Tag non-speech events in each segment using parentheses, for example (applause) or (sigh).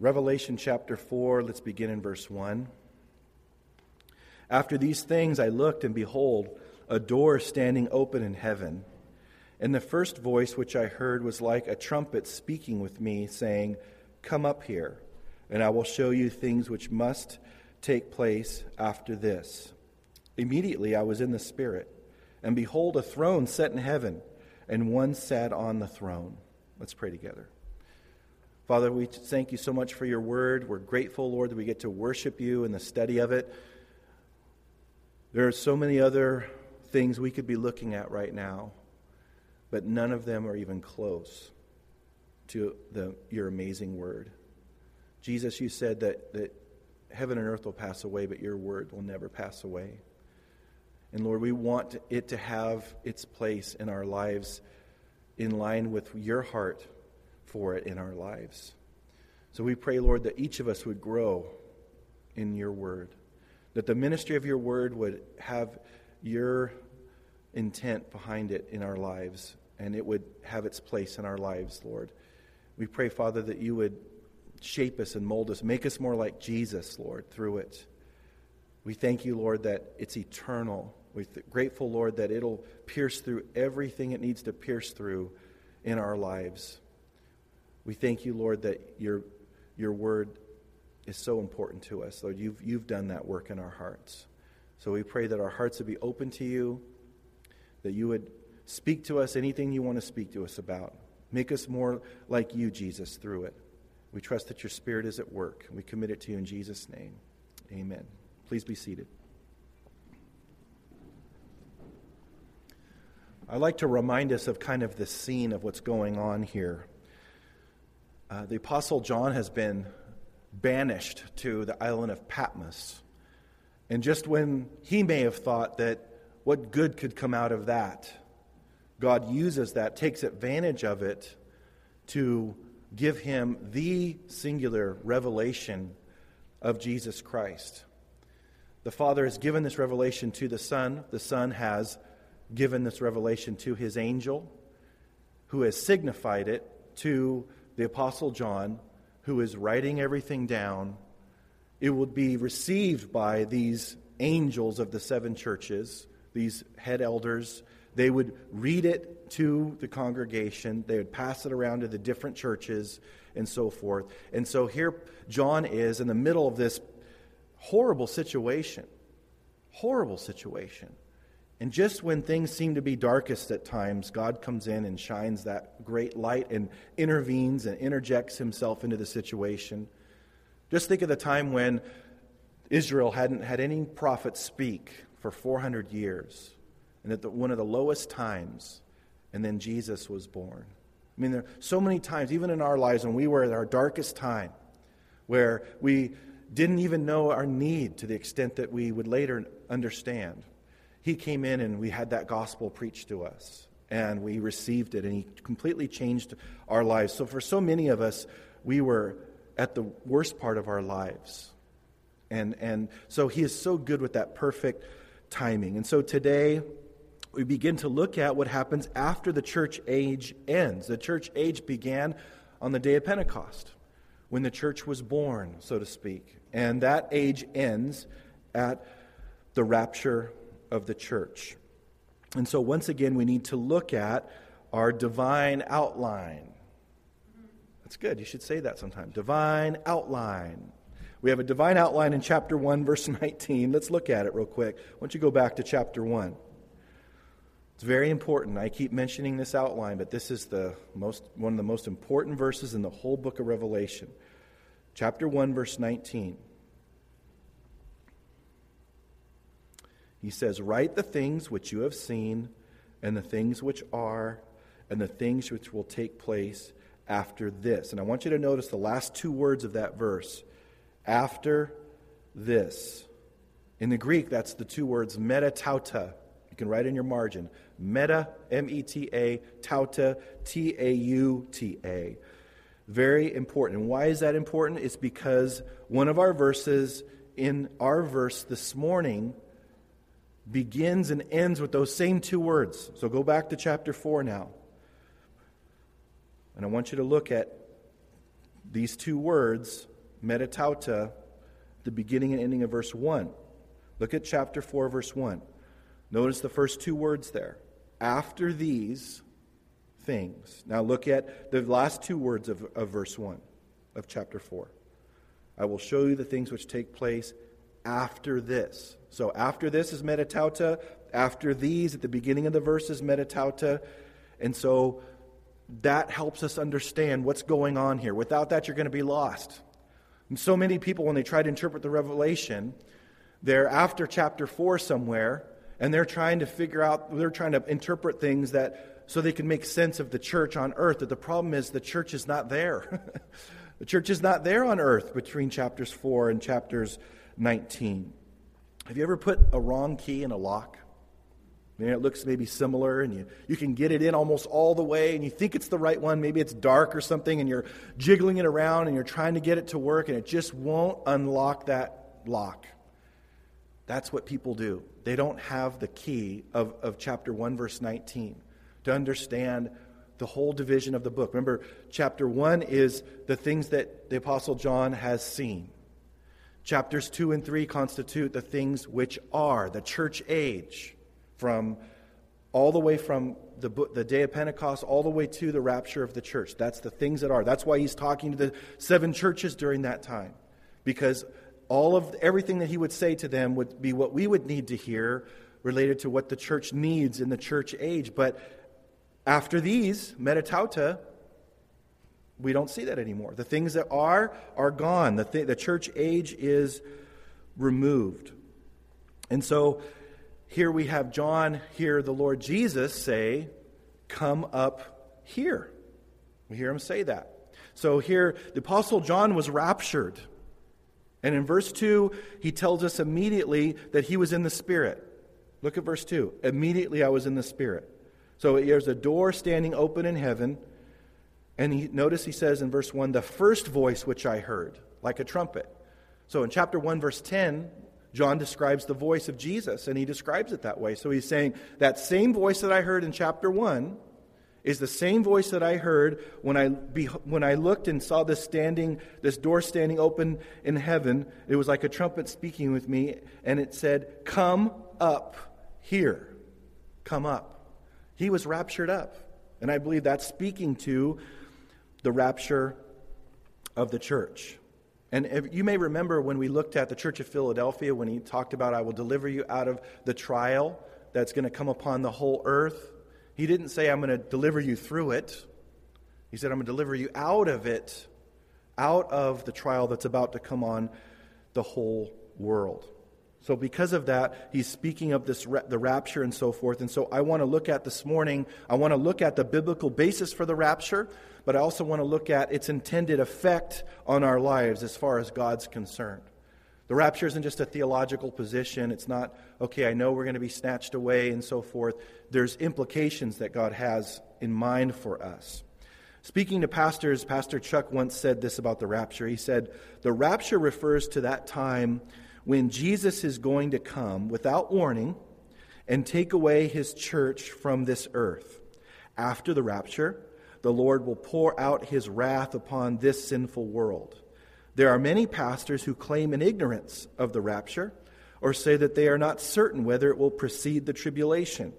Revelation chapter 4, let's begin in verse 1. After these things I looked, and behold, a door standing open in heaven. And the first voice which I heard was like a trumpet speaking with me, saying, Come up here, and I will show you things which must take place after this. Immediately I was in the Spirit, and behold, a throne set in heaven, and one sat on the throne. Let's pray together. Father, we thank you so much for your word. We're grateful, Lord, that we get to worship you in the study of it. There are so many other things we could be looking at right now, but none of them are even close to the, your amazing word. Jesus, you said that, that heaven and earth will pass away, but your word will never pass away. And Lord, we want it to have its place in our lives in line with your heart for it in our lives. So we pray, Lord, that each of us would grow in your word, that the ministry of your word would have your intent behind it in our lives, and it would have its place in our lives, Lord. We pray, Father, that you would shape us and mold us, make us more like Jesus, Lord, through it. We thank you, Lord, that it's eternal. We're grateful, Lord, that it'll pierce through everything it needs to pierce through in our lives. We thank you, Lord, that your, your word is so important to us. Lord, you've, you've done that work in our hearts. So we pray that our hearts would be open to you, that you would speak to us anything you want to speak to us about. Make us more like you, Jesus, through it. We trust that your Spirit is at work. We commit it to you in Jesus' name. Amen. Please be seated. I'd like to remind us of kind of the scene of what's going on here. Uh, the Apostle John has been banished to the island of Patmos. And just when he may have thought that what good could come out of that, God uses that, takes advantage of it to give him the singular revelation of Jesus Christ. The Father has given this revelation to the Son. The Son has given this revelation to his angel, who has signified it to the Apostle John, who is writing everything down. It would be received by these angels of the seven churches, these head elders. They would read it to the congregation, they would pass it around to the different churches, and so forth. And so here John is in the middle of this horrible situation. Horrible situation. And just when things seem to be darkest at times, God comes in and shines that great light and intervenes and interjects himself into the situation. Just think of the time when Israel hadn't had any prophet speak for 400 years, and at the, one of the lowest times, and then Jesus was born. I mean, there are so many times, even in our lives, when we were at our darkest time, where we didn't even know our need to the extent that we would later understand he came in and we had that gospel preached to us and we received it and he completely changed our lives. So, for so many of us, we were at the worst part of our lives. And, and so he is so good with that perfect timing. And so today, we begin to look at what happens after the church age ends. The church age began on the day of Pentecost, when the church was born, so to speak. And that age ends at the rapture of the church. And so, once again, we need to look at our divine outline. That's good. You should say that sometime. Divine outline. We have a divine outline in chapter 1, verse (laughs) 19. Let's look at it real quick. Why don't you go back to chapter 1? It's very important. I keep mentioning this outline, but this is the most, one of the most important verses in the whole book of Revelation. Chapter 1, verse 19. He says, Write the things which you have seen, and the things which are, and the things which will take place after this. And I want you to notice the last two words of that verse after this. In the Greek, that's the two words meta tauta. You can write in your margin. Meta, M E T A, tauta, T A U T A. Very important. And why is that important? It's because one of our verses in our verse this morning begins and ends with those same two words. So go back to chapter 4 now. And I want you to look at these two words, metatauta, the beginning and ending of verse 1. Look at chapter 4, verse 1. Notice the first two words there. After these things. Now look at the last two words of, of verse 1 of chapter 4. I will show you the things which take place after this. So after this is metatauta. After these, at the beginning of the verse, is metatauta. And so that helps us understand what's going on here. Without that, you're going to be lost. And so many people, when they try to interpret the Revelation, they're after chapter 4 somewhere, and they're trying to figure out, they're trying to interpret things that so they can make sense of the church on earth. But the problem is the church is not there. (laughs) the church is not there on earth between chapters 4 and chapters 19. Have you ever put a wrong key in a lock? Maybe it looks maybe similar, and you, you can get it in almost all the way, and you think it's the right one. Maybe it's dark or something, and you're jiggling it around and you're trying to get it to work, and it just won't unlock that lock. That's what people do. They don't have the key of, of chapter 1, verse 19 to understand the whole division of the book. Remember, chapter 1 is the things that the Apostle John has seen. Chapters 2 and 3 constitute the things which are, the church age from all the way from the, the day of Pentecost all the way to the rapture of the church. That's the things that are. That's why he's talking to the seven churches during that time. Because all of everything that he would say to them would be what we would need to hear related to what the church needs in the church age. But after these, metatauta, we don't see that anymore. The things that are, are gone. The, th- the church age is removed. And so here we have John hear the Lord Jesus say, Come up here. We hear him say that. So here, the Apostle John was raptured. And in verse 2, he tells us immediately that he was in the Spirit. Look at verse 2. Immediately I was in the Spirit. So there's a door standing open in heaven. And he, notice he says in verse 1, the first voice which I heard, like a trumpet. So in chapter 1, verse 10, John describes the voice of Jesus, and he describes it that way. So he's saying that same voice that I heard in chapter 1 is the same voice that I heard when I, be, when I looked and saw this, standing, this door standing open in heaven. It was like a trumpet speaking with me, and it said, Come up here. Come up. He was raptured up. And I believe that's speaking to the rapture of the church. And you may remember when we looked at the Church of Philadelphia, when he talked about, I will deliver you out of the trial that's going to come upon the whole earth. He didn't say, I'm going to deliver you through it. He said, I'm going to deliver you out of it, out of the trial that's about to come on the whole world. So, because of that, he's speaking of this, the rapture and so forth. And so, I want to look at this morning, I want to look at the biblical basis for the rapture but I also want to look at its intended effect on our lives as far as God's concerned. The rapture isn't just a theological position. It's not, okay, I know we're going to be snatched away and so forth. There's implications that God has in mind for us. Speaking to pastors, Pastor Chuck once said this about the rapture. He said, The rapture refers to that time when Jesus is going to come without warning and take away his church from this earth. After the rapture, the Lord will pour out his wrath upon this sinful world. There are many pastors who claim an ignorance of the rapture or say that they are not certain whether it will precede the tribulation.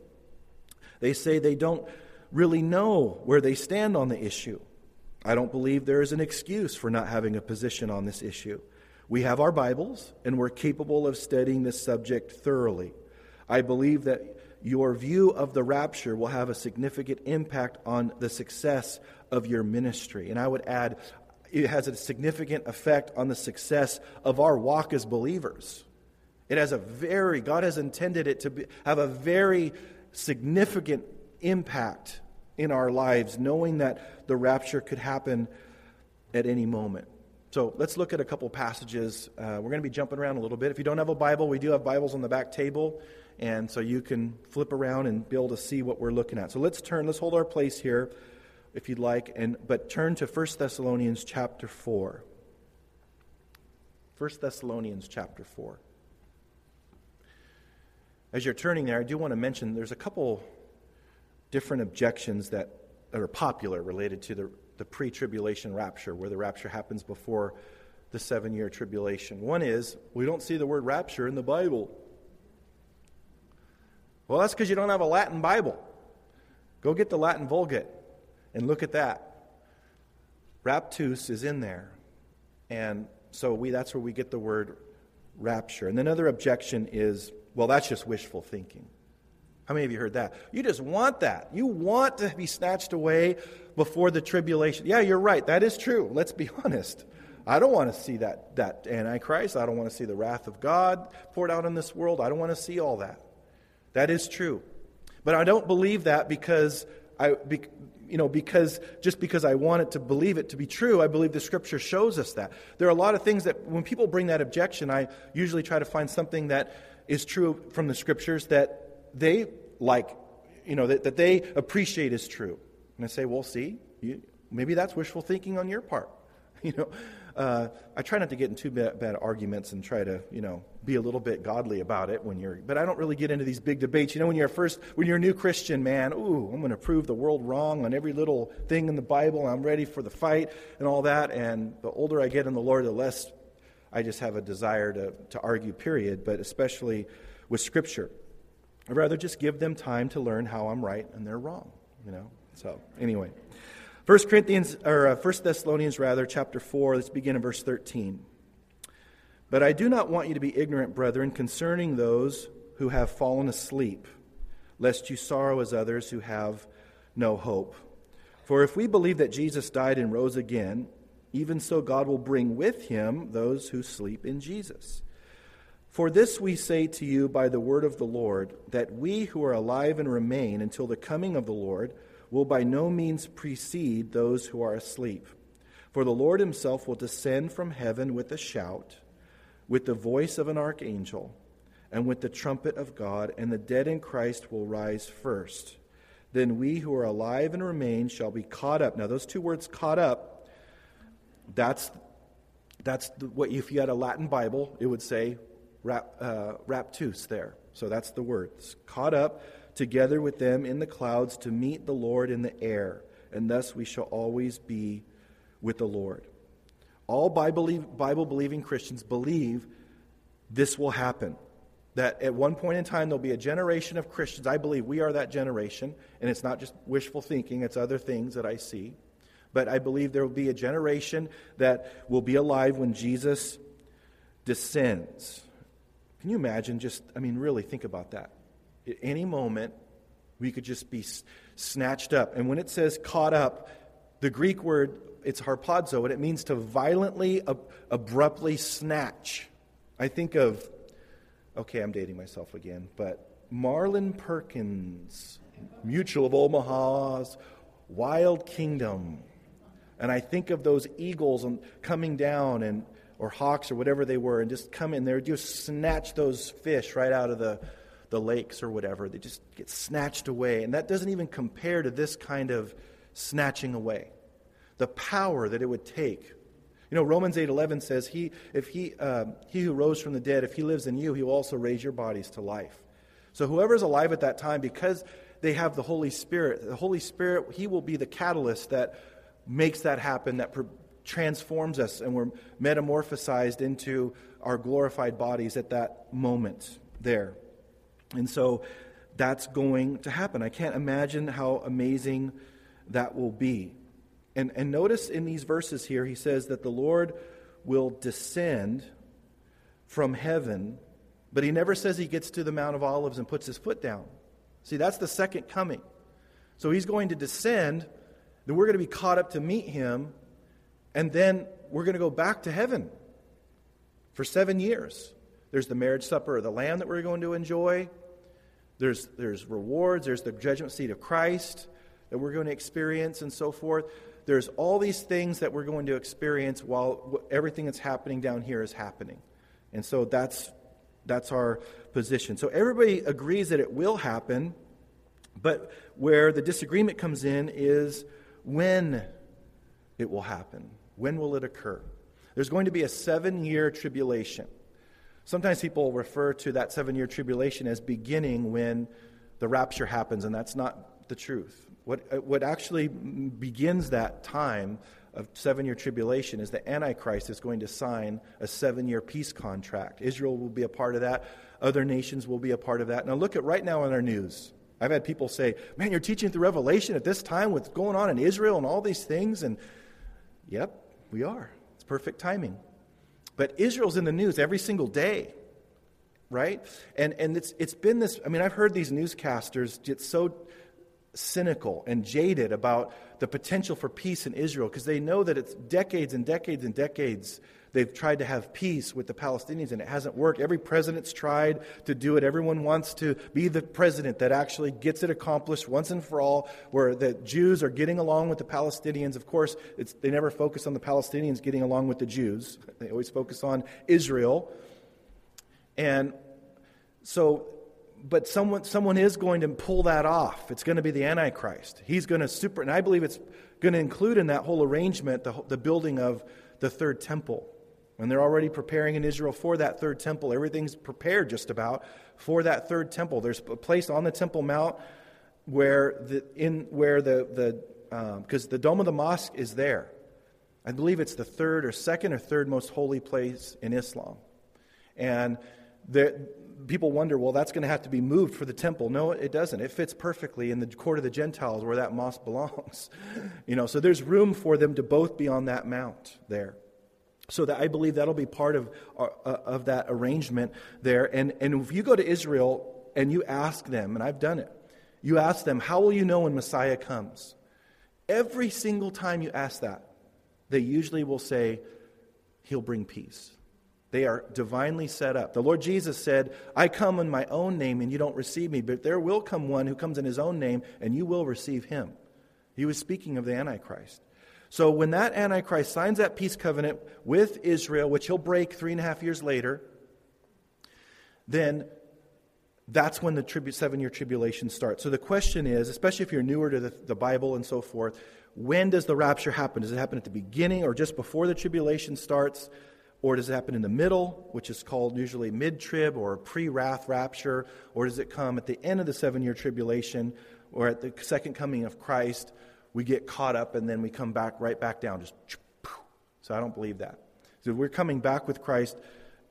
They say they don't really know where they stand on the issue. I don't believe there is an excuse for not having a position on this issue. We have our Bibles, and we're capable of studying this subject thoroughly. I believe that your view of the rapture will have a significant impact on the success of your ministry. And I would add, it has a significant effect on the success of our walk as believers. It has a very, God has intended it to be, have a very significant impact in our lives, knowing that the rapture could happen at any moment. So let's look at a couple passages. Uh, we're going to be jumping around a little bit. If you don't have a Bible, we do have Bibles on the back table. And so you can flip around and be able to see what we're looking at. So let's turn, let's hold our place here if you'd like, and but turn to 1 Thessalonians chapter 4. 1 Thessalonians chapter 4. As you're turning there, I do want to mention there's a couple different objections that, that are popular related to the, the pre tribulation rapture, where the rapture happens before the seven year tribulation. One is we don't see the word rapture in the Bible. Well, that's because you don't have a Latin Bible. Go get the Latin Vulgate and look at that. Raptus is in there. And so we, that's where we get the word rapture. And another objection is well, that's just wishful thinking. How many of you heard that? You just want that. You want to be snatched away before the tribulation. Yeah, you're right. That is true. Let's be (laughs) honest. I don't want to see that, that Antichrist. I don't want to see the wrath of God poured out in this world. I don't want to see all that. That is true. But I don't believe that because I, be, you know, because just because I want it to believe it to be true, I believe the scripture shows us that. There are a lot of things that when people bring that objection, I usually try to find something that is true from the scriptures that they like, you know, that, that they appreciate is true. And I say, well, see, you, maybe that's wishful thinking on your part. (laughs) You know, uh, I try not to get into bad, bad, arguments and try to, you know, be a little bit godly about it when you're, but I don't really get into these big debates. You know, when you're first, when you're a new Christian, man, ooh, I'm going to prove the world wrong on every little thing in the Bible. I'm ready for the fight and all that. And the older I get in the Lord, the less I just have a desire to, to argue, period, but especially with Scripture. I'd rather just give them time to learn how I'm right and they're wrong, you know? So, anyway. 1 Corinthians, or uh, 1 Thessalonians, rather, chapter 4, let's begin in verse 13. But I do not want you to be ignorant, brethren, concerning those who have fallen asleep, lest you sorrow as others who have no hope. For if we believe that Jesus died and rose again, even so God will bring with him those who sleep in Jesus. For this we say to you by the word of the Lord, that we who are alive and remain until the coming of the Lord, will by no means precede those who are asleep. For the Lord himself will descend from heaven with a shout, with the voice of an archangel, and with the trumpet of God, and the dead in Christ will rise first. Then we who are alive and remain shall be caught up. Now, those two words, caught up, that's, that's what, if you had a Latin Bible, it would say rap, uh, raptus there. So that's the word. It's caught up together with them in the clouds to meet the Lord in the air, and thus we shall always be with the Lord. All Bible believing Christians believe this will happen. That at one point in time, there'll be a generation of Christians. I believe we are that generation, and it's not just wishful thinking, it's other things that I see. But I believe there will be a generation that will be alive when Jesus descends. Can you imagine just, I mean, really think about that at any moment, we could just be snatched up. And when it says caught up, the Greek word, it's harpazo, and it means to violently, ab- abruptly snatch. I think of, okay, I'm dating myself again, but Marlin Perkins, Mutual of Omaha's Wild Kingdom. And I think of those eagles coming down and or hawks or whatever they were and just come in there, just snatch those fish right out of the the lakes or whatever. They just get snatched away. And that doesn't even compare to this kind of snatching away. The power that it would take. You know, Romans 8.11 says, he, if he, uh, he who rose from the dead, if he lives in you, he will also raise your bodies to life. So whoever's alive at that time, because they have the Holy Spirit, the Holy Spirit, he will be the catalyst that makes that happen, that transforms us, and we're metamorphosized into our glorified bodies at that moment there. And so that's going to happen. I can't imagine how amazing that will be. And, and notice in these verses here, he says that the Lord will descend from heaven, but he never says he gets to the Mount of Olives and puts his foot down. See, that's the second coming. So he's going to descend, then we're going to be caught up to meet him, and then we're going to go back to heaven for seven years. There's the marriage supper of the Lamb that we're going to enjoy. There's, there's rewards. There's the judgment seat of Christ that we're going to experience and so forth. There's all these things that we're going to experience while everything that's happening down here is happening. And so that's, that's our position. So everybody agrees that it will happen, but where the disagreement comes in is when it will happen. When will it occur? There's going to be a seven year tribulation. Sometimes people refer to that seven year tribulation as beginning when the rapture happens, and that's not the truth. What, what actually begins that time of seven year tribulation is the Antichrist is going to sign a seven year peace contract. Israel will be a part of that, other nations will be a part of that. Now, look at right now in our news. I've had people say, Man, you're teaching through Revelation at this time with going on in Israel and all these things. And yep, we are. It's perfect timing. But Israel's in the news every single day, right? And, and it's, it's been this I mean, I've heard these newscasters get so cynical and jaded about the potential for peace in Israel because they know that it's decades and decades and decades they've tried to have peace with the Palestinians and it hasn't worked. Every president's tried to do it. Everyone wants to be the president that actually gets it accomplished once and for all, where the Jews are getting along with the Palestinians. Of course, they never focus on the Palestinians getting along with the Jews, they always focus on Israel. And so but someone, someone is going to pull that off. It's going to be the Antichrist. He's going to super, and I believe it's going to include in that whole arrangement the, the building of the third temple. And they're already preparing in Israel for that third temple. Everything's prepared just about for that third temple. There's a place on the Temple Mount where the in where the the because um, the dome of the mosque is there. I believe it's the third or second or third most holy place in Islam, and the, people wonder, well, that's going to have to be moved for the temple. No, it doesn't. It fits perfectly in the court of the Gentiles where that mosque belongs. (laughs) you know, so there's room for them to both be on that mount there. So that I believe that'll be part of, uh, uh, of that arrangement there. And, and if you go to Israel and you ask them, and I've done it, you ask them, how will you know when Messiah comes? Every single time you ask that, they usually will say, He'll bring peace. They are divinely set up. The Lord Jesus said, I come in my own name and you don't receive me, but there will come one who comes in his own name and you will receive him. He was speaking of the Antichrist. So when that Antichrist signs that peace covenant with Israel, which he'll break three and a half years later, then that's when the tribu- seven year tribulation starts. So the question is, especially if you're newer to the, the Bible and so forth, when does the rapture happen? Does it happen at the beginning or just before the tribulation starts? Or does it happen in the middle, which is called usually mid trib or pre wrath rapture? Or does it come at the end of the seven year tribulation or at the second coming of Christ? We get caught up and then we come back right back down. Just so I don't believe that. So we're coming back with Christ,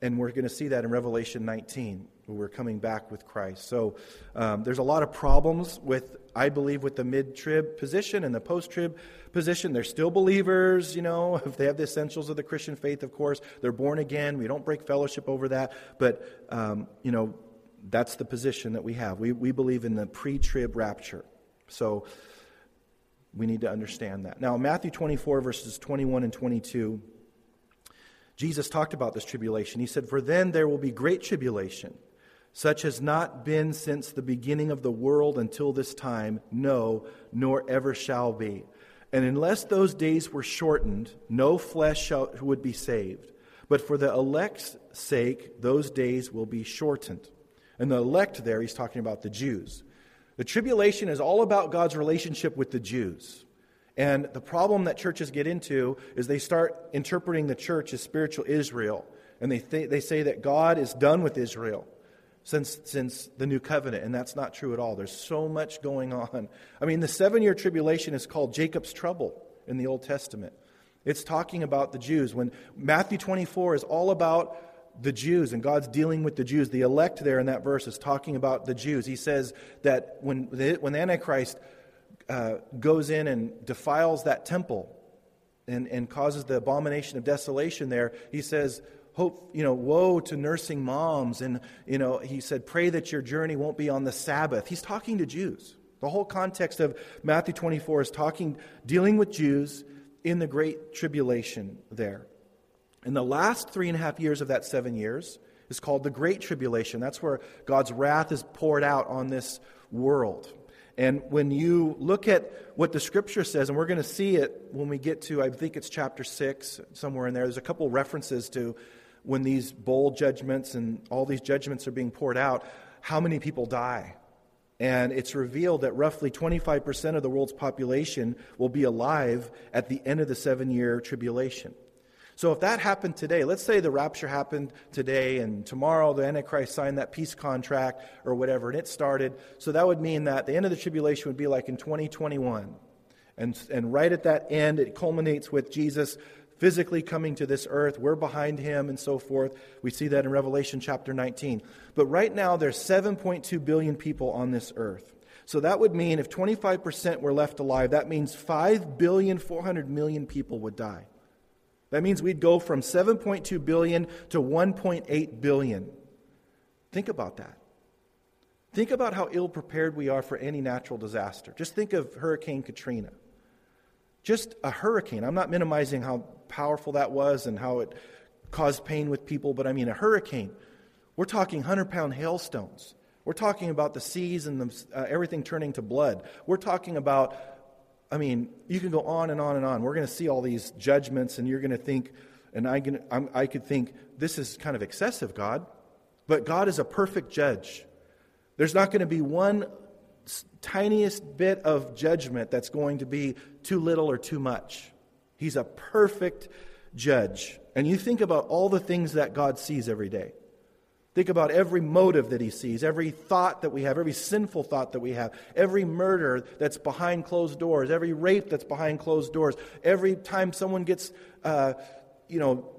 and we're going to see that in Revelation 19 we're coming back with Christ. So um, there's a lot of problems with, I believe, with the mid trib position and the post trib position. They're still believers, you know, if (laughs) they have the essentials of the Christian faith, of course. They're born again. We don't break fellowship over that. But, um, you know, that's the position that we have. We, we believe in the pre trib rapture. So we need to understand that. Now, Matthew 24, verses 21 and 22. Jesus talked about this tribulation. He said, For then there will be great tribulation such has not been since the beginning of the world until this time, no, nor ever shall be. And unless those days were shortened, no flesh shall, would be saved. But for the elect's sake, those days will be shortened. And the elect there, he's talking about the Jews. The tribulation is all about God's relationship with the Jews. And the problem that churches get into is they start interpreting the church as spiritual Israel. And they, th- they say that God is done with Israel since, since the new covenant, and that's not true at all. There's so much going on. I mean, the seven year tribulation is called Jacob's trouble in the Old Testament. It's talking about the Jews. When Matthew 24 is all about the Jews and God's dealing with the Jews, the elect there in that verse is talking about the Jews. He says that when the, when the Antichrist uh, goes in and defiles that temple and, and causes the abomination of desolation there, he says, hope, you know, woe to nursing moms. And, you know, he said, pray that your journey won't be on the Sabbath. He's talking to Jews. The whole context of Matthew 24 is talking, dealing with Jews in the great tribulation there. And the last three and a half years of that seven years is called the Great Tribulation. That's where God's wrath is poured out on this world. And when you look at what the scripture says, and we're going to see it when we get to, I think it's chapter 6, somewhere in there, there's a couple references to when these bold judgments and all these judgments are being poured out, how many people die. And it's revealed that roughly 25% of the world's population will be alive at the end of the seven year tribulation. So if that happened today, let's say the rapture happened today and tomorrow the Antichrist signed that peace contract or whatever and it started. So that would mean that the end of the tribulation would be like in 2021. And, and right at that end, it culminates with Jesus physically coming to this earth. We're behind him and so forth. We see that in Revelation chapter 19. But right now, there's 7.2 billion people on this earth. So that would mean if 25% were left alive, that means 5 billion 400 million people would die. That means we'd go from 7.2 billion to 1.8 billion. Think about that. Think about how ill prepared we are for any natural disaster. Just think of Hurricane Katrina. Just a hurricane. I'm not minimizing how powerful that was and how it caused pain with people, but I mean, a hurricane. We're talking 100 pound hailstones. We're talking about the seas and the, uh, everything turning to blood. We're talking about I mean, you can go on and on and on. We're going to see all these judgments, and you're going to think, and I, can, I'm, I could think, this is kind of excessive, God. But God is a perfect judge. There's not going to be one tiniest bit of judgment that's going to be too little or too much. He's a perfect judge. And you think about all the things that God sees every day. Think about every motive that he sees, every thought that we have, every sinful thought that we have, every murder that's behind closed doors, every rape that's behind closed doors, every time someone gets, uh, you know,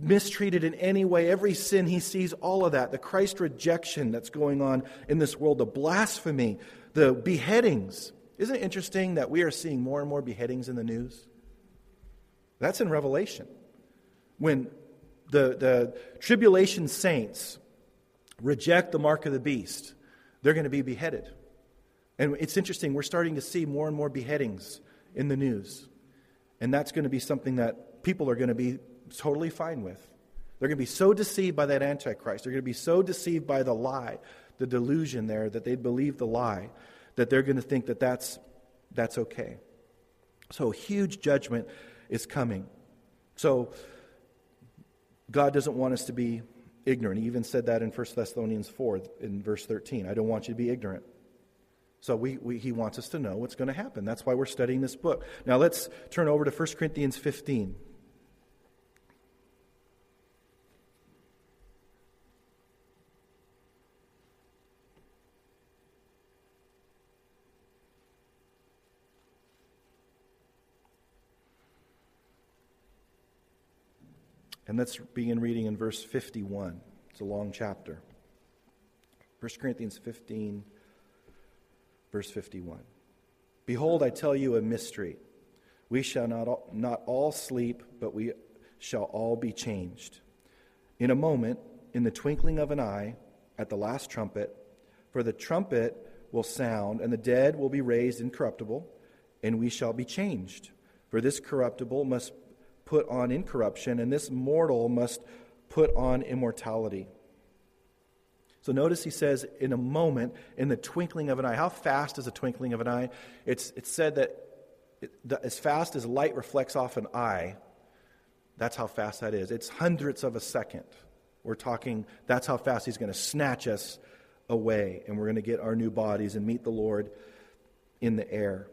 mistreated in any way, every sin, he sees all of that. The Christ rejection that's going on in this world, the blasphemy, the beheadings. Isn't it interesting that we are seeing more and more beheadings in the news? That's in Revelation. When the, the tribulation saints reject the mark of the beast, they're going to be beheaded. And it's interesting, we're starting to see more and more beheadings in the news. And that's going to be something that people are going to be totally fine with. They're going to be so deceived by that Antichrist. They're going to be so deceived by the lie, the delusion there, that they believe the lie, that they're going to think that that's, that's okay. So, huge judgment is coming. So, God doesn't want us to be ignorant. He even said that in 1 Thessalonians 4 in verse 13. I don't want you to be ignorant. So we, we, he wants us to know what's going to happen. That's why we're studying this book. Now let's turn over to 1 Corinthians 15. And let's begin reading in verse 51. It's a long chapter. 1 Corinthians 15, verse 51. Behold, I tell you a mystery. We shall not all, not all sleep, but we shall all be changed. In a moment, in the twinkling of an eye, at the last trumpet, for the trumpet will sound, and the dead will be raised incorruptible, and we shall be changed. For this corruptible must put on incorruption, and this mortal must put on immortality. So notice he says, in a moment, in the twinkling of an eye. How fast is a twinkling of an eye? It's, it's said that it, the, as fast as light reflects off an eye, that's how fast that is. It's hundredths of a second. We're talking, that's how fast he's going to snatch us away, and we're going to get our new bodies and meet the Lord in the air.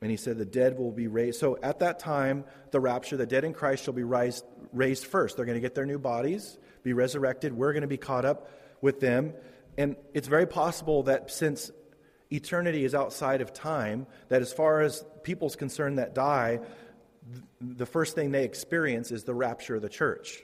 And he said, The dead will be raised. So at that time, the rapture, the dead in Christ shall be raised, raised first. They're going to get their new bodies, be resurrected. We're going to be caught up with them. And it's very possible that since eternity is outside of time, that as far as people's concerned that die, the first thing they experience is the rapture of the church.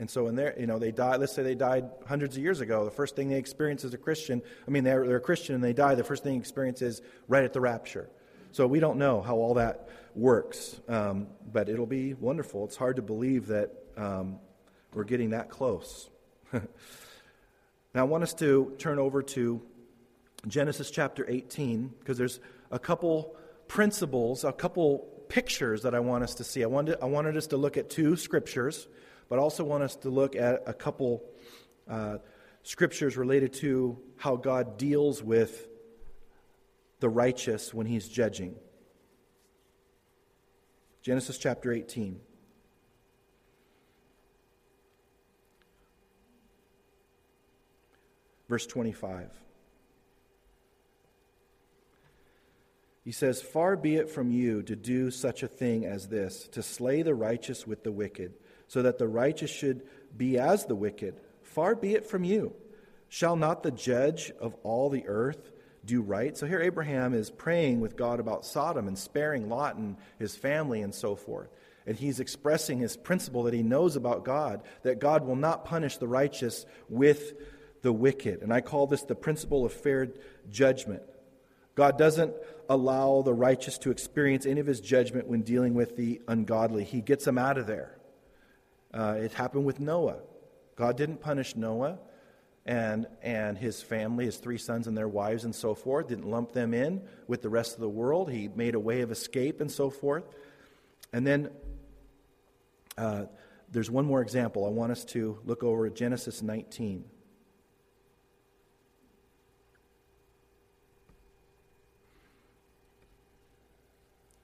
And so, in there, you know, they die. Let's say they died hundreds of years ago. The first thing they experience as a Christian, I mean, they're, they're a Christian and they die. The first thing they experience is right at the rapture. So we don't know how all that works, um, but it'll be wonderful. It's hard to believe that um, we're getting that close. (laughs) now, I want us to turn over to Genesis chapter 18 because there's a couple principles, a couple pictures that I want us to see. I wanted, I wanted us to look at two scriptures, but also want us to look at a couple uh, scriptures related to how God deals with the righteous when he's judging. Genesis chapter 18. Verse 25. He says, Far be it from you to do such a thing as this, to slay the righteous with the wicked, so that the righteous should be as the wicked. Far be it from you. Shall not the judge of all the earth do right? So here Abraham is praying with God about Sodom and sparing Lot and his family and so forth. And he's expressing his principle that he knows about God, that God will not punish the righteous with the wicked. And I call this the principle of fair judgment. God doesn't allow the righteous to experience any of his judgment when dealing with the ungodly, he gets them out of there. Uh, it happened with Noah. God didn't punish Noah and, and his family, his three sons and their wives and so forth, didn't lump them in with the rest of the world. He made a way of escape and so forth. And then uh, there's one more example. I want us to look over at Genesis 19.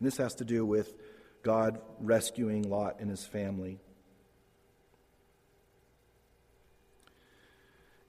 This has to do with God rescuing Lot and his family.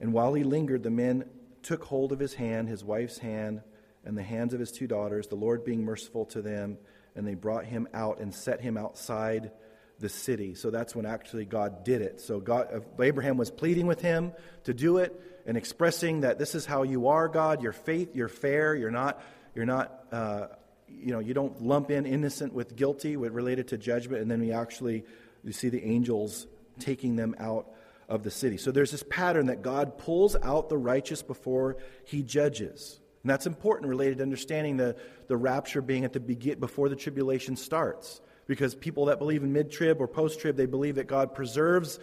And while he lingered, the men took hold of his hand, his wife's hand, and the hands of his two daughters, the Lord being merciful to them, and they brought him out and set him outside the city. So that's when actually God did it. So God, uh, Abraham was pleading with him to do it and expressing that this is how you are, God. You're faith, you're fair. You're not, you're not, uh, you know, you don't lump in innocent with guilty with related to judgment. And then we actually, you see the angels taking them out of the city. So there's this pattern that God pulls out the righteous before he judges. And that's important related to understanding the, the rapture being at the begin, before the tribulation starts. Because people that believe in mid trib or post trib, they believe that God preserves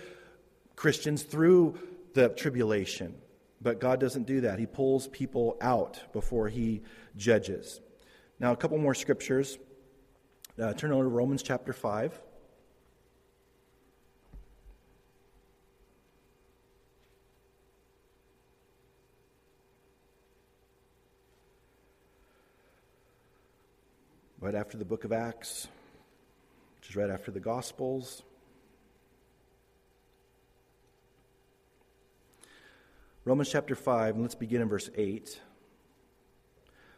Christians through the tribulation. But God doesn't do that. He pulls people out before he judges. Now, a couple more scriptures. Uh, turn over to Romans chapter 5. Right after the book of Acts, which is right after the Gospels. Romans chapter 5, and let's begin in verse 8.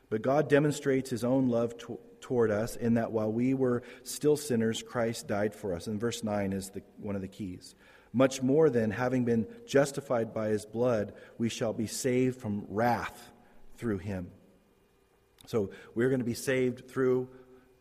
But God demonstrates his own love to, toward us in that while we were still sinners, Christ died for us. And verse 9 is the, one of the keys. Much more than having been justified by his blood, we shall be saved from wrath through him. So we're going to be saved through,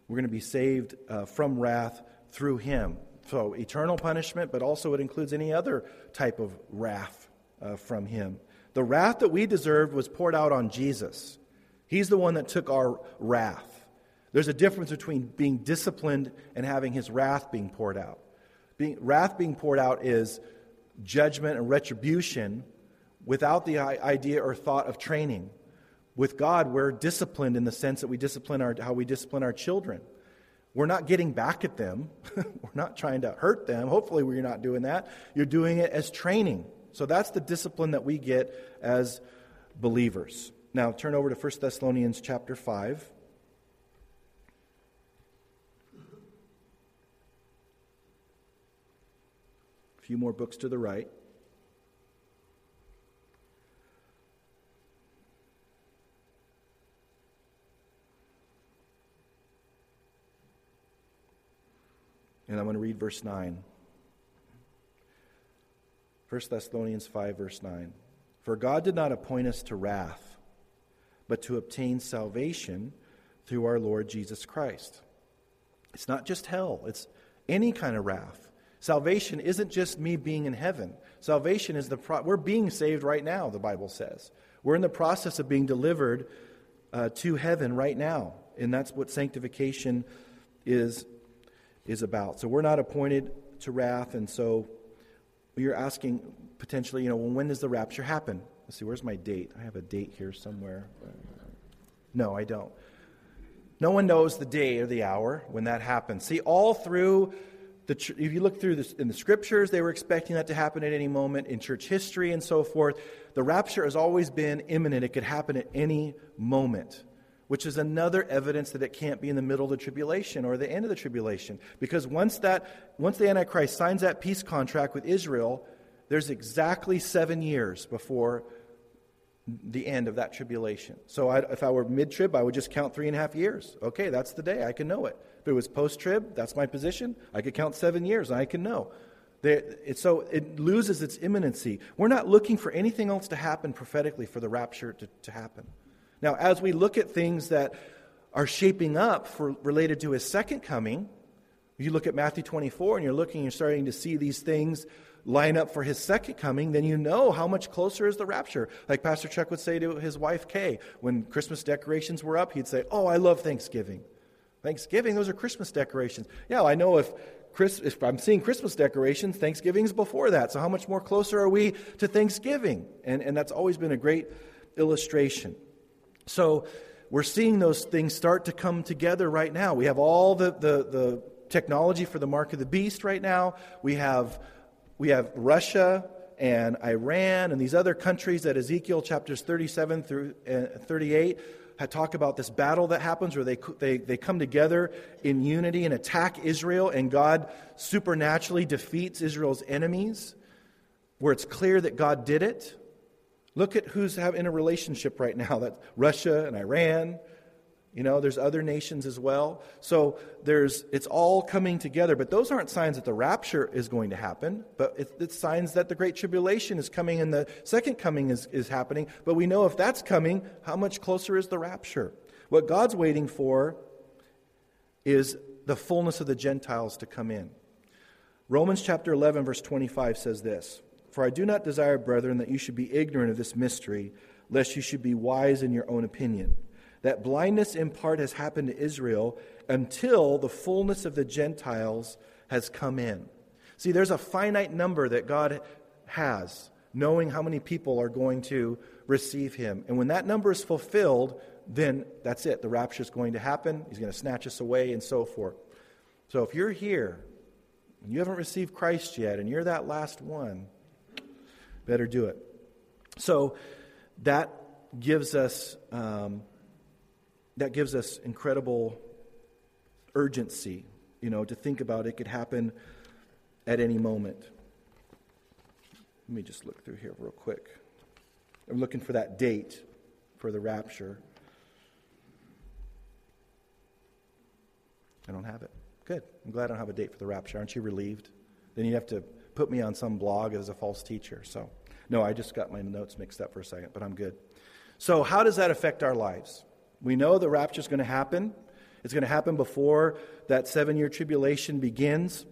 we're going to be saved uh, from wrath through him. So eternal punishment, but also it includes any other type of wrath uh, from him. The wrath that we deserved was poured out on Jesus. He's the one that took our wrath. There's a difference between being disciplined and having his wrath being poured out. Being, wrath being poured out is judgment and retribution without the idea or thought of training. With God, we're disciplined in the sense that we discipline our, how we discipline our children. We're not getting back at them. (laughs) we're not trying to hurt them. Hopefully, we're not doing that. You're doing it as training. So that's the discipline that we get as believers. Now, turn over to 1 Thessalonians chapter 5. A few more books to the right. And I'm going to read verse 9. 1 Thessalonians 5, verse 9. For God did not appoint us to wrath, but to obtain salvation through our Lord Jesus Christ. It's not just hell, it's any kind of wrath. Salvation isn't just me being in heaven. Salvation is the pro- we're being saved right now, the Bible says. We're in the process of being delivered uh, to heaven right now, and that's what sanctification is is about. So we're not appointed to wrath, and so you're asking potentially, you know, well, when does the rapture happen? Let's see, where's my date? I have a date here somewhere. No, I don't. No one knows the day or the hour when that happens. See, all through the, if you look through this in the scriptures, they were expecting that to happen at any moment in church history and so forth. The rapture has always been imminent. It could happen at any moment which is another evidence that it can't be in the middle of the tribulation or the end of the tribulation. Because once, that, once the Antichrist signs that peace contract with Israel, there's exactly seven years before the end of that tribulation. So I, if I were mid trib, I would just count three and a half years. Okay, that's the day. I can know it. If it was post trib, that's my position. I could count seven years I can know. So it loses its imminency. We're not looking for anything else to happen prophetically for the rapture to, to happen. Now, as we look at things that are shaping up for related to his second coming, you look at Matthew 24 and you're looking, you're starting to see these things line up for his second coming, then you know how much closer is the rapture. Like Pastor Chuck would say to his wife Kay, when Christmas decorations were up, he'd say, Oh, I love Thanksgiving. Thanksgiving, those are Christmas decorations. Yeah, I know if Chris, if I'm seeing Christmas decorations, Thanksgiving's before that. So how much more closer are we to Thanksgiving? And, and that's always been a great illustration. So we're seeing those things start to come together right now. We have all the, the, the technology for the mark of the beast right now. We have, we have Russia and Iran and these other countries that Ezekiel chapters 37 through uh, 38 talk about this battle that happens where they, they, they come together in unity and attack Israel, and God supernaturally defeats Israel's enemies, where it's clear that God did it. Look at who's in a relationship right now. (laughs) That's Russia and Iran. You know, there's other nations as well. So there's it's all coming together. But those aren't signs that the rapture is going to happen. But it's, it's signs that the great tribulation is coming and the second coming is, is happening. But we know if that's coming, how much closer is the rapture? What God's waiting for is the fullness of the Gentiles to come in. Romans chapter 11, verse 25 says this For I do not desire, brethren, that you should be ignorant of this mystery, lest you should be wise in your own opinion that blindness in part has happened to Israel until the fullness of the Gentiles has come in. See, there's a finite number that God has, knowing how many people are going to receive him. And when that number is fulfilled, then that's it. The rapture is going to happen. He's going to snatch us away and so forth. So if you're here and you haven't received Christ yet and you're that last one, better do it. So that gives us um, that gives us incredible urgency, you know, to think about it could happen at any moment. Let me just look through here real quick. I'm looking for that date for the rapture. I don't have it. Good. I'm glad I don't have a date for the rapture. Aren't you relieved? Then you have to put me on some blog as a false teacher. So, no, I just got my notes mixed up for a second, but I'm good. So, how does that affect our lives? We know the rapture is going to happen. It's going to happen before that seven year tribulation begins.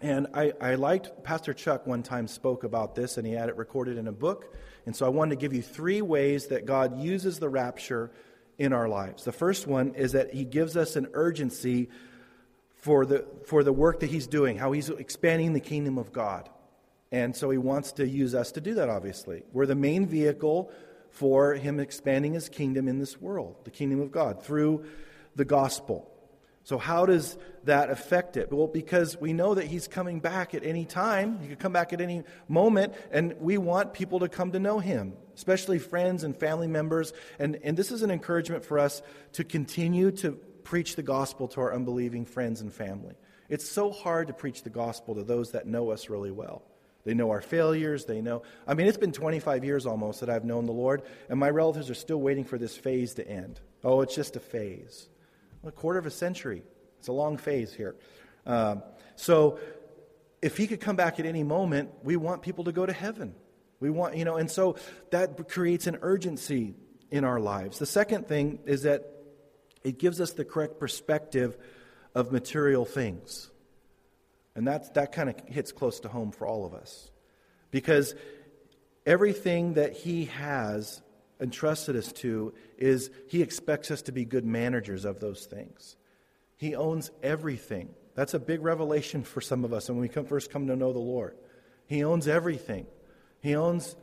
And I, I liked Pastor Chuck one time spoke about this, and he had it recorded in a book. And so I wanted to give you three ways that God uses the rapture in our lives. The first one is that he gives us an urgency for the, for the work that he's doing, how he's expanding the kingdom of God. And so he wants to use us to do that, obviously. We're the main vehicle for him expanding his kingdom in this world, the kingdom of God, through the gospel. So, how does that affect it? Well, because we know that he's coming back at any time. He could come back at any moment, and we want people to come to know him, especially friends and family members. And, and this is an encouragement for us to continue to preach the gospel to our unbelieving friends and family. It's so hard to preach the gospel to those that know us really well. They know our failures. They know. I mean, it's been 25 years almost that I've known the Lord, and my relatives are still waiting for this phase to end. Oh, it's just a phase. A quarter of a century. It's a long phase here. Um, so, if he could come back at any moment, we want people to go to heaven. We want, you know, and so that creates an urgency in our lives. The second thing is that it gives us the correct perspective of material things. And that's, that kind of hits close to home for all of us. Because everything that He has entrusted us to is He expects us to be good managers of those things. He owns everything. That's a big revelation for some of us when we come, first come to know the Lord. He owns everything. He owns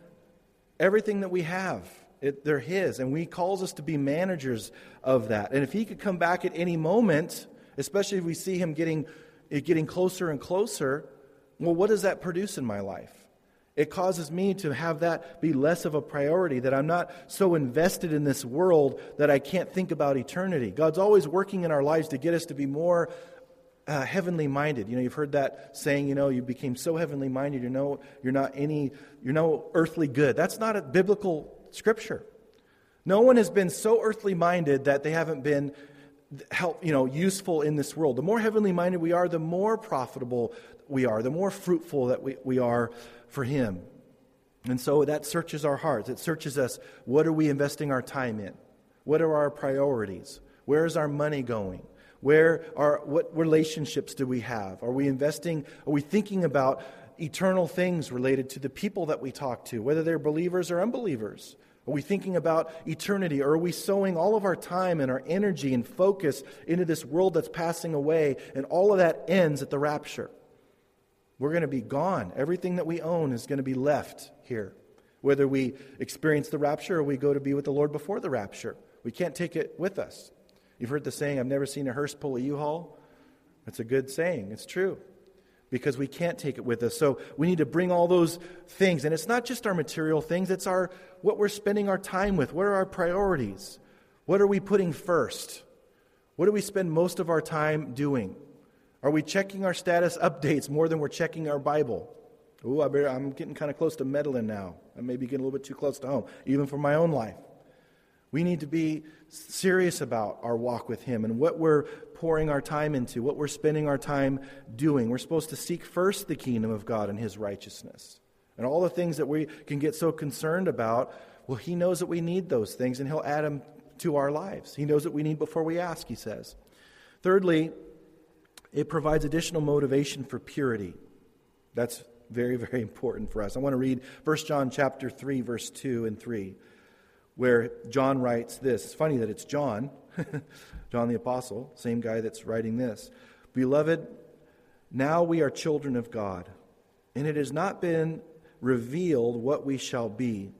everything that we have. It, they're His, and He calls us to be managers of that. And if He could come back at any moment, especially if we see Him getting getting closer and closer, well, what does that produce in my life? It causes me to have that be less of a priority, that I'm not so invested in this world that I can't think about eternity. God's always working in our lives to get us to be more uh, heavenly minded. You know, you've heard that saying, you know, you became so heavenly minded, you know, you're not any, you're no earthly good. That's not a biblical scripture. No one has been so earthly minded that they haven't been help, you know, useful in this world. The more heavenly minded we are, the more profitable we are, the more fruitful that we, we are for Him. And so that searches our hearts. It searches us. What are we investing our time in? What are our priorities? Where is our money going? Where are what relationships do we have? Are we investing? Are we thinking about eternal things related to the people that we talk to, whether they're believers or unbelievers? Are we thinking about eternity? Or are we sowing all of our time and our energy and focus into this world that's passing away and all of that ends at the rapture? We're going to be gone. Everything that we own is going to be left here. Whether we experience the rapture or we go to be with the Lord before the rapture, we can't take it with us. You've heard the saying, I've never seen a hearse pull a U haul. That's a good saying. It's true because we can't take it with us. So we need to bring all those things. And it's not just our material things, it's our what we're spending our time with. What are our priorities? What are we putting first? What do we spend most of our time doing? Are we checking our status updates more than we're checking our Bible? Ooh, I am getting kind of close to meddling now. I may be getting a little bit too close to home, even for my own life. We need to be serious about our walk with Him and what we're pouring our time into, what we're spending our time doing. We're supposed to seek first the kingdom of God and His righteousness. And all the things that we can get so concerned about, well, He knows that we need those things and He'll add them to our lives. He knows what we need before we ask, He says. Thirdly, it provides additional motivation for purity. That's very, very important for us. I want to read 1 John chapter 3, verse 2 and 3, where John writes this. It's funny that it's John, (laughs) John the Apostle, same guy that's writing this. Beloved, now we are children of God, and it has not been revealed what we shall be.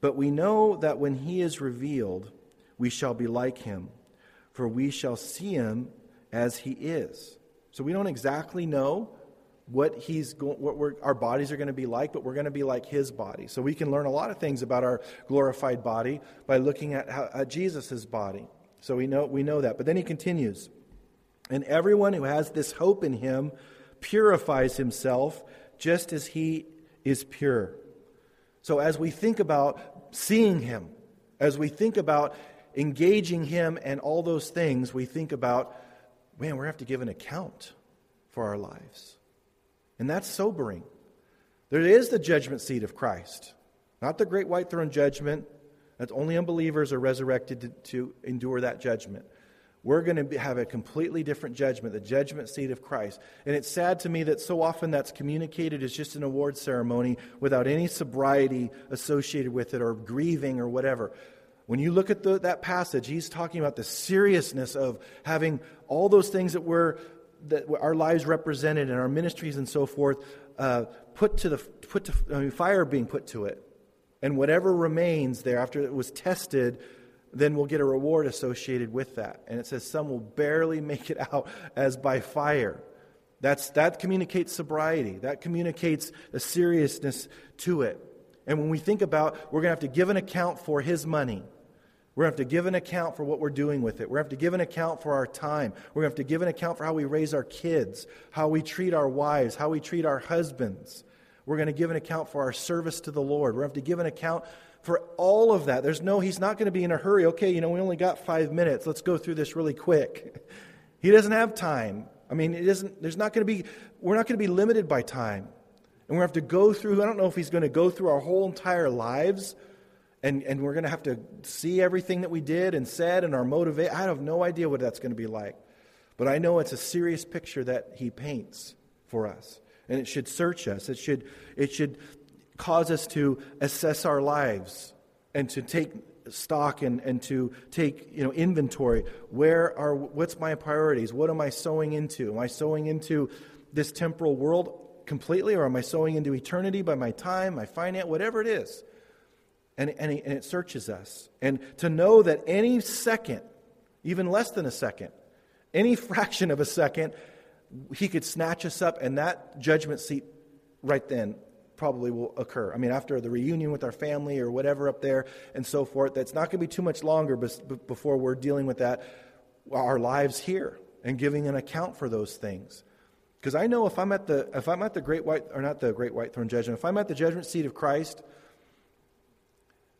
But we know that when he is revealed, we shall be like him, for we shall see him as he is. So we don't exactly know what he's go- what our bodies are going to be like, but we're going to be like his body. So we can learn a lot of things about our glorified body by looking at, how, at Jesus' body. So we know we know that. But then he continues, and everyone who has this hope in him purifies himself just as he is pure. So as we think about seeing him, as we think about engaging him and all those things, we think about man, to have to give an account for our lives. And that's sobering. There is the judgment seat of Christ, not the great white throne judgment that only unbelievers are resurrected to, to endure that judgment. We're going to have a completely different judgment, the judgment seat of Christ. And it's sad to me that so often that's communicated as just an award ceremony without any sobriety associated with it or grieving or whatever. When you look at the, that passage, he's talking about the seriousness of having all those things that we're that our lives represented and our ministries and so forth uh, put to the put to I mean, fire being put to it, and whatever remains there after it was tested, then we'll get a reward associated with that. And it says some will barely make it out as by fire. That's that communicates sobriety. That communicates a seriousness to it. And when we think about we're going to have to give an account for his money we're going to have to give an account for what we're doing with it. We're going to have to give an account for our time. We're going to have to give an account for how we raise our kids, how we treat our wives, how we treat our husbands. We're going to give an account for our service to the Lord. We're going to have to give an account for all of that. There's no, he's not going to be in a hurry. Okay, you know, we only got five minutes. Let's go through this really quick. (laughs) He doesn't have time. I mean, it isn't, there's not going to be, we're not going to be limited by time. And we have to go through, I don't know if he's going to go through our whole entire lives and, and we're going to have to see everything that we did and said and our motivation. I have no idea what that's going to be like. But I know it's a serious picture that he paints for us. And it should search us. It should, it should cause us to assess our lives and to take stock and, and to take you know, inventory. Where are, what's my priorities? What am I sowing into? Am I sowing into this temporal world completely, or am I sowing into eternity by my time, my finance, whatever it is? and, and, and it searches us. And to know that any second, even less than a second, any (laughs) fraction of a second, he could snatch us up, and that judgment seat right then probably will occur. I mean, after the reunion with our family or whatever up there and so forth, that's not going to be too much longer before we're dealing with that, our lives here, and giving an account for those things. Because I know if I'm at the if I'm at the great white or not the great white throne judgment, if I'm at the judgment seat of Christ,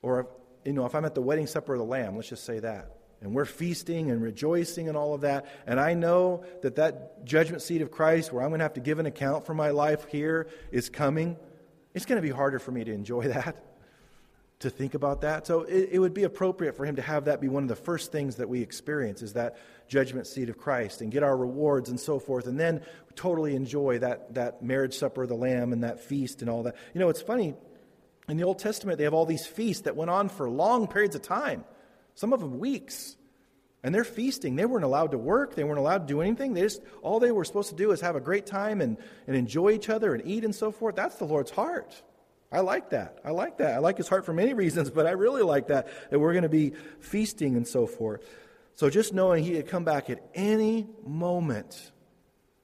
or, you know, if I'm at the wedding supper of the Lamb, let's just say that. And we're feasting and rejoicing and all of that. And I know that that judgment seat of Christ, where I'm going to have to give an account for my life here, is coming. It's going to be harder for me to enjoy (laughs) that, to think about that. So it, it would be appropriate for him to have that be one of the first things that we experience is that judgment seat of Christ and get our rewards and so forth, and then totally enjoy that, that marriage supper of the Lamb and that feast and all that. You know, it's funny. In the Old Testament, they have all these feasts that went on for long periods of time some of them weeks. And they're feasting. They weren't allowed to work. They weren't allowed to do anything. They just all they were supposed to do is have a great time and, and enjoy each other and eat and so forth. That's the Lord's heart. I like that. I like that. I like his heart for many (laughs) reasons, but I really like that, that we're going to be feasting and so forth. So just knowing he could come back at any moment,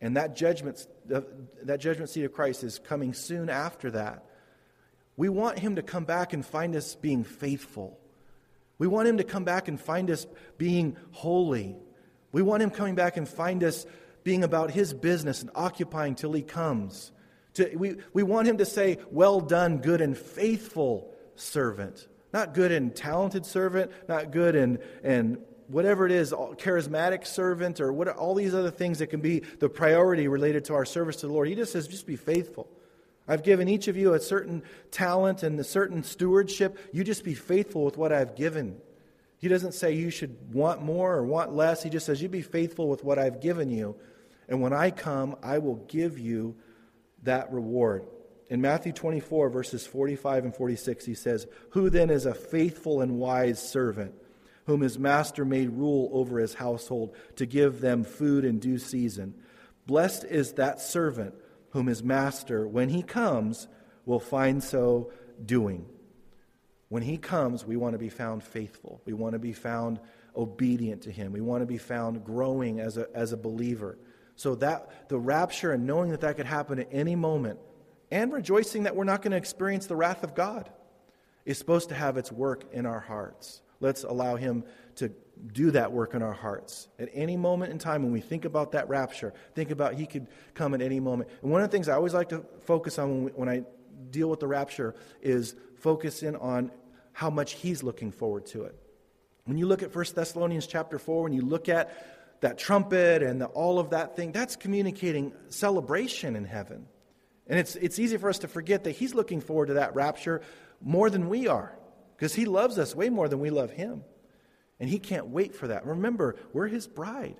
and that judgment, uh, that judgment seat of Christ is coming soon after that. We want him to come back and find us being faithful we want him to come back and find us being holy. We want him coming back and find us being about his business and occupying till he comes. To, we, we want him to say, Well done, good and faithful servant. Not good and talented servant, not good and, and whatever it is, charismatic servant, or what, all these other things that can be the priority related to our service to the Lord. He just says, Just be faithful. I've given each of you a certain talent and a certain stewardship. You just be faithful with what I've given. He doesn't say you should want more or want less. He just says, You be faithful with what I've given you. And when I come, I will give you that reward. In Matthew 24, verses 45 and 46, he says, Who then is a faithful and wise servant, whom his master made rule over his household to give them food in due season? Blessed is that servant whom his master, when he comes, will find so doing. When he comes, we want to be found faithful. We want to be found obedient to him. We want to be found growing as a, as a believer. So that the rapture and knowing that that could happen at any moment and rejoicing that we're not going to experience the wrath of God is supposed to have its work in our hearts. Let's allow him to do that work in our hearts. At any moment in time, when we think about that rapture, think about He could come at any moment. And one of the things I always like to focus on when, we, when I deal with the rapture is focus in on how much He's looking forward to it. When you look at 1 Thessalonians chapter 4, when you look at that trumpet and the, all of that thing, that's communicating celebration in heaven. And it's, it's easy for us to forget that He's looking forward to that rapture more than we are because He loves us way more than we love Him. And he can't wait for that. Remember, we're his bride.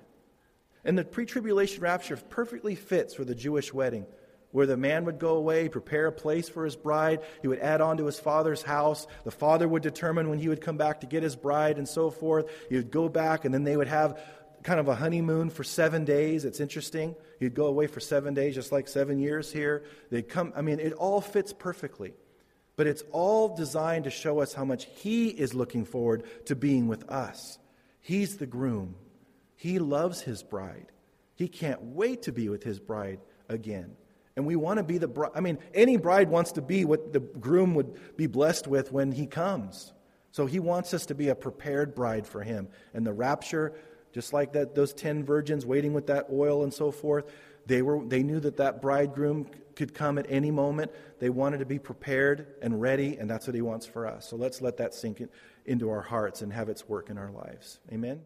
And the pre tribulation rapture perfectly fits for the Jewish wedding, where the man would go away, prepare a place for his bride. He would add on to his father's house. The father would determine when he would come back to get his bride and so forth. He would go back, and then they would have kind of a honeymoon for seven days. It's interesting. He'd go away for seven days, just like seven years here. They'd come, I mean, it all fits perfectly. But it's all designed to show us how much He is looking forward to being with us. He's the groom, He loves His bride. He can't wait to be with His bride again. And we want to be the bride. I mean, any bride wants to be what the groom would be blessed with when he comes. So he wants us to be a prepared bride for him. And the rapture, just like that, those ten virgins waiting with that oil and so forth, they, were, they knew that that bridegroom could come at any moment. They wanted to be prepared and ready, and that's what he wants for us. So let's let that sink in, into our hearts and have its work in our lives. Amen.